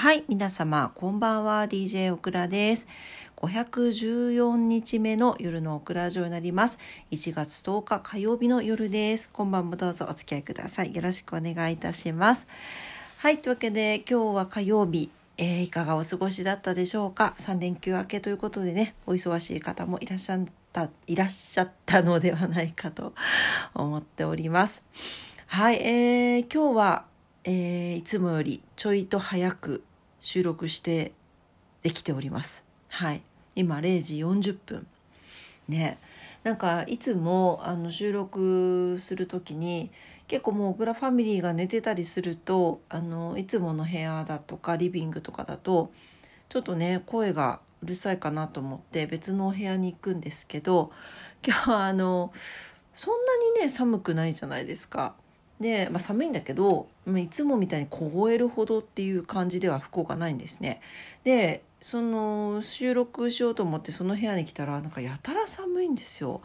はい、皆様、こんばんは。DJ オクラです。514日目の夜のオクラジオになります。1月10日火曜日の夜です。今晩もどうぞお付き合いください。よろしくお願いいたします。はい、というわけで今日は火曜日、えーいかがお過ごしだったでしょうか？3連休明けということでね、お忙しい方もいらっしゃった、いらっしゃったのではないかと 思っております。はい、えー今日は、えーいつもよりちょいと早く収録してできております。はい。今0時40分。ね。なんかいつもあの収録する時に結構もうグラファミリーが寝てたりするとあのいつもの部屋だとかリビングとかだとちょっとね声がうるさいかなと思って別のお部屋に行くんですけど今日はあのそんなにね寒くないじゃないですか。で、まあ、寒いんだけどいつもみたいに凍えるほどっていう感じでは福岡ないんですね。でその収録しようと思ってその部屋に来たらなんかやたら寒いんですよ。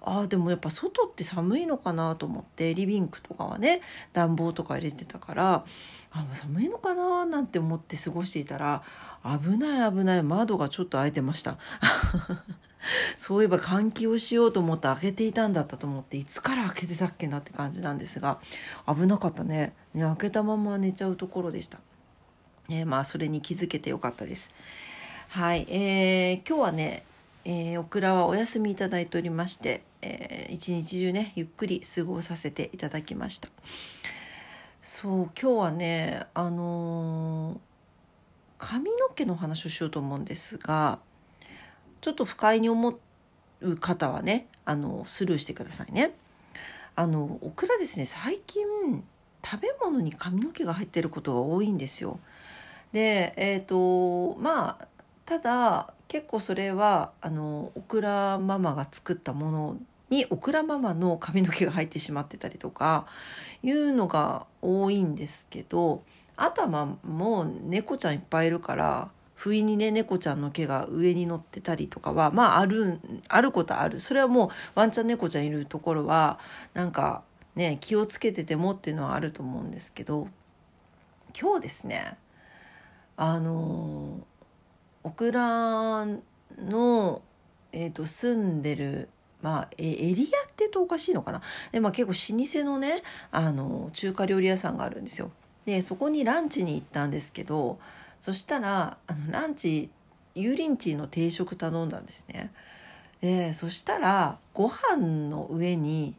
あーでもやっぱ外って寒いのかなと思ってリビングとかはね暖房とか入れてたからあ寒いのかななんて思って過ごしていたら危ない危ない窓がちょっと開いてました。そういえば換気をしようと思って開けていたんだったと思っていつから開けてたっけなって感じなんですが危なかったねね開けたまま寝ちゃうところでした。ね、まあそれに気づけてよかったです。はい、えー今日はね、えーオクラはお休みいただいておりまして、えー一日中ねゆっくり過ごさせていただきました。そう今日はねあのー髪の毛の話をしようと思うんですがちょっと不快に思う方はねあのスルーしてくださいね。あのオクラですね最近食べ物に髪の毛が入ってることが多いんですよ。でえっ、とまあただ結構それはあのオクラママが作ったものにオクラママの髪の毛が入ってしまってたりとかいうのが多いんですけどあとはまあもう猫ちゃんいっぱいいるから不意にね猫ちゃんの毛が上に乗ってたりとかはまああるあることあるそれはもうワンちゃん猫ちゃんいるところはなんかね気をつけててもっていうのはあると思うんですけど今日ですねあのオクラの、えー、と住んでる、まあ、えエリアって言うとおかしいのかなで、まあ、結構老舗のねあの中華料理屋さんがあるんですよ。でそこにランチに行ったんですけどそしたらあのランチ油淋鶏の定食頼んだんですね。でそしたらご飯の上に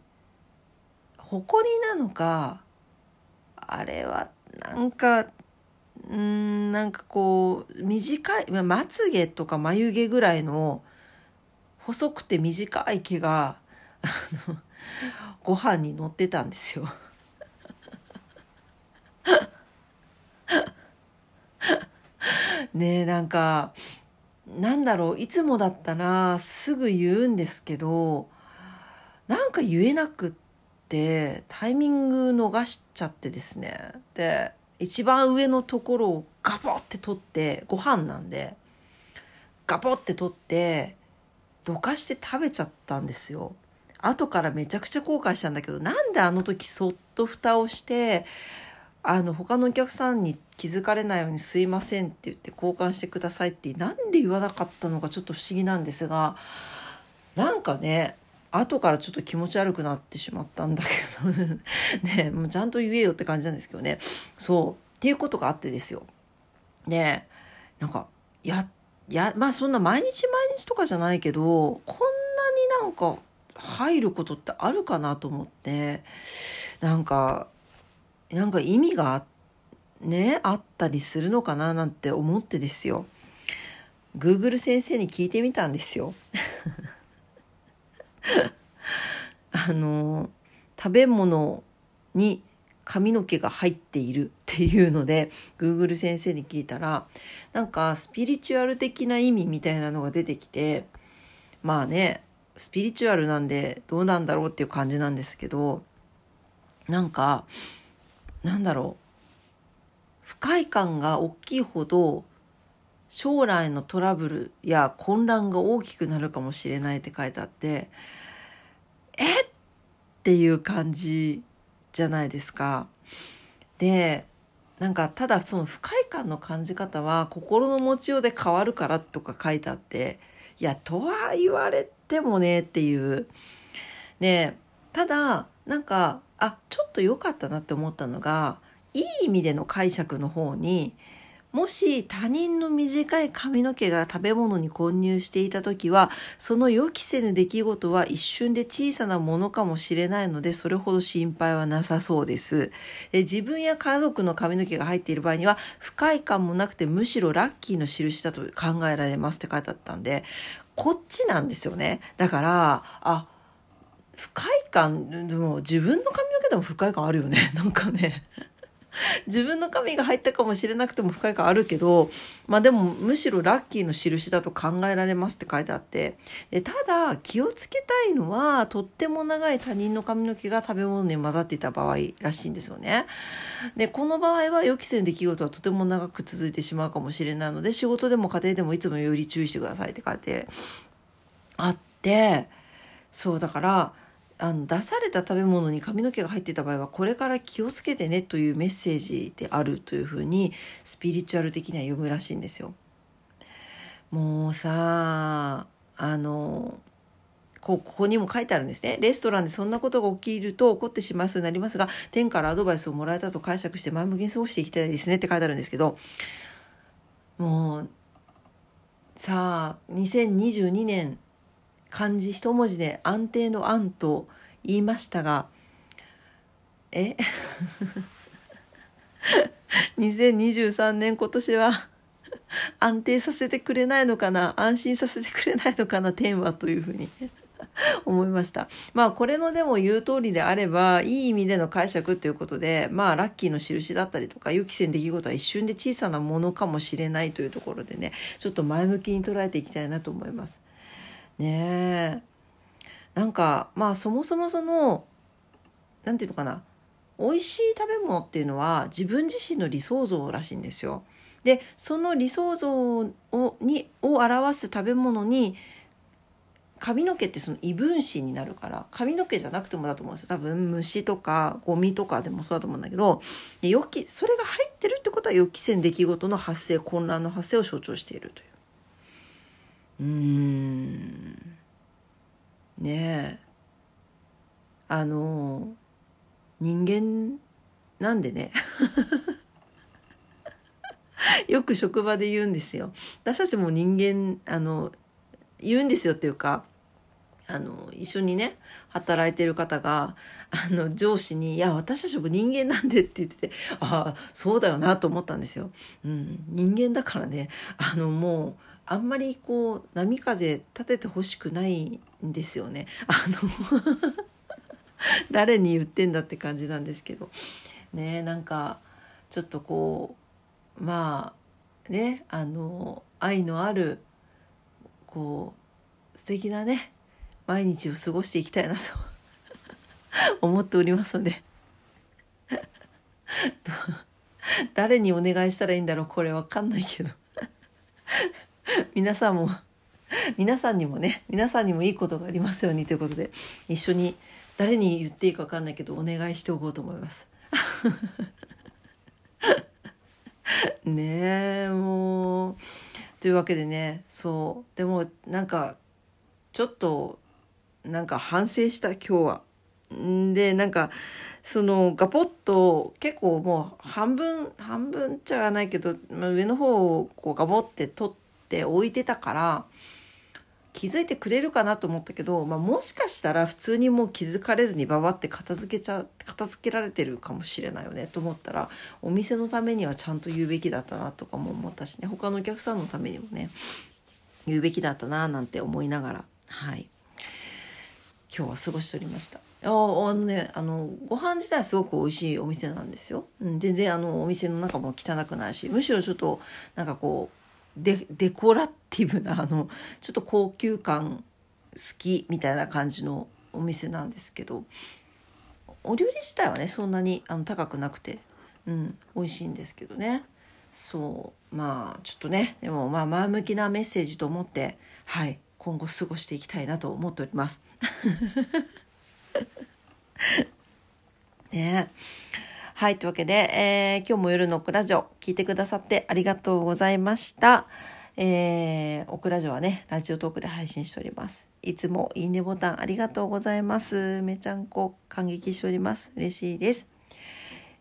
ほこりなのかあれはなんかうんなんかこう短いまつげとか眉毛ぐらいの細くて短い毛があのご飯に乗ってたんですよ。ねなんかなんだろういつもだったらすぐ言うんですけどなんか言えなくってタイミング逃しちゃってですねで一番上のところをガボって取ってご飯なんでガボって取ってどかして食べちゃったんですよ。後からめちゃくちゃ後悔したんだけどなんであの時そっと蓋をしてあの他のお客さんに気づかれないように「すいません」って言って交換してくださいってなんで言わなかったのかちょっと不思議なんですがなんかね後からちょっと気持ち悪くなってしまったんだけど ね。もうちゃんと言えよって感じなんですけどね。そう。っていうことがあってですよ。でなんかややまあそんな毎日毎日とかじゃないけどこんなになんか入ることってあるかなと思ってなんかなんか意味がねあったりするのかななんて思ってですよ Google 先生に聞いてみたんですよ。あの食べ物に髪の毛が入っているっていうので Google 先生に聞いたらなんかスピリチュアル的な意味みたいなのが出てきてまあねスピリチュアルなんでどうなんだろうっていう感じなんですけどなんかなんだろう。不快感が大きいほど将来のトラブルや混乱が大きくなるかもしれないって書いてあってえっ？ていう感じじゃないですか。でなんかただその不快感の感じ方は心の持ちようで変わるからとか書いてあっていやとは言われてもねっていう。ねただなんかあちょっと良かったなって思ったのがいい意味での解釈の方にもし他人の短い髪の毛が食べ物に混入していた時はその予期せぬ出来事は一瞬で小さなものかもしれないのでそれほど心配はなさそうです。で自分や家族の髪の毛が入っている場合には不快感もなくてむしろラッキーの印だと考えられますって書いてあったんでこっちなんですよね。だからあ不快感でも自分の髪の毛でも不快感あるよね。なんかね。自分の髪が入ったかもしれなくても不快感あるけど、まあでもむしろラッキーの印だと考えられますって書いてあって、でただ気をつけたいのは、とっても長い他人の髪の毛が食べ物に混ざっていた場合らしいんですよね。で、この場合は予期せぬ出来事はとても長く続いてしまうかもしれないので、仕事でも家庭でもいつもより注意してくださいって書いてあって、そうだから、あの出された食べ物に髪の毛が入っていた場合はこれから気をつけてねというメッセージであるというふうにスピリチュアル的には読むらしいんですよ。もうさあのこここにも書いてあるんですね。レストランでそんなことが起きると起こってしまいそうになりますが、天からアドバイスをもらえたと解釈して前向きに過ごしていきたいですねって書いてあるんですけど、もう、さあ、2022年漢字一文字で安定の安と言いましたがえ？2023年今年は安定させてくれないのかな？安心させてくれないのかな？天はというふうに 思いました。まあこれのでも言う通りであればいい意味での解釈ということでまあラッキーの印だったりとか予期せぬ出来事は一瞬で小さなものかもしれないというところでねちょっと前向きに捉えていきたいなと思います。ねえなんかまあそもそもその何て言うのかな美味しい食べ物っていうのは自分自身の理想像らしいんですよ。でその理想像をにを表す食べ物に髪の毛ってその異分子になるから髪の毛じゃなくてもだと思うんですよ多分虫とかゴミとかでもそうだと思うんだけど予期それが入ってるってことは予期せぬ出来事の発生混乱の発生を象徴しているという。うん。ねえ。あの人間なんでね。よく職場で言うんですよ。私たちも人間あの言うんですよっていうかあの一緒にね働いてる方があの上司に「いや私たちも人間なんで」って言っててああそうだよなと思ったんですよ。うん、人間だからね。あのもうあんまりこう波風立ててほしくないんですよね。あの誰に言ってんだって感じなんですけど。ねなんかちょっとこうまあねあの愛のあるこう素敵なね毎日を過ごしていきたいなと 思っておりますので。誰にお願いしたらいいんだろうこれわかんないけど。皆さんも 皆さんにもね皆さんにもいいことがありますようにということで一緒に誰に言っていいか分かんないけどお願いしておこうと思います。ねえもうというわけでねそうでもなんかちょっとなんか反省した今日は。でなんかそのガポッと結構もう半分半分じゃないけど、上の方をこうガボって取って置いてたから気づいてくれるかなと思ったけど、まあ、もしかしたら普通にもう気づかれずにババって片付けちゃ片付けられてるかもしれないよねと思ったらお店のためにはちゃんと言うべきだったなとかも思ったしね。他のお客さんのためにもね言うべきだったななんて思いながらはい。今日は過ごしておりました。あのねあのご飯自体すごく美味しいお店なんですよ、うん、全然あのお店の中も汚くないしむしろちょっとなんかこうデデコラティブなあのちょっと高級感好きみたいな感じのお店なんですけどお料理自体はねそんなにあの高くなくて、うん、美味しいんですけどねそうまあちょっとねでもまあ前向きなメッセージと思ってはい今後過ごしていきたいなと思っております。ねえはい、というわけで、えー、今日も夜のオクラジオ聞いてくださってありがとうございました。えー、オクラジオはね、ラジオトークで配信しております。いつもいいねボタンありがとうございます。めちゃんこ感激しております。嬉しいです。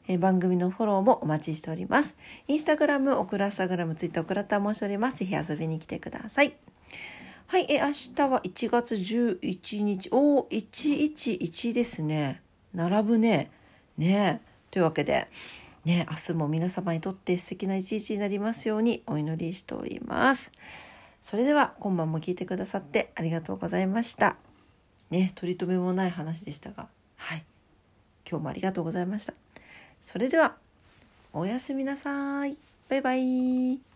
えー、番組のフォローもお待ちしております。インスタグラム、オクラスタグラム、ツイッター、オクラタもしております。ぜひ遊びに来てください。はい、え、明日は1月11日。おー、111ですね。並ぶね。ねというわけで、ね、明日も皆様にとって素敵な一日になりますようにお祈りしております。それでは今晩も聞いてくださってありがとうございました。ね、取り留めもない話でしたが、はい。今日もありがとうございました。それでは、おやすみなさい。バイバイ。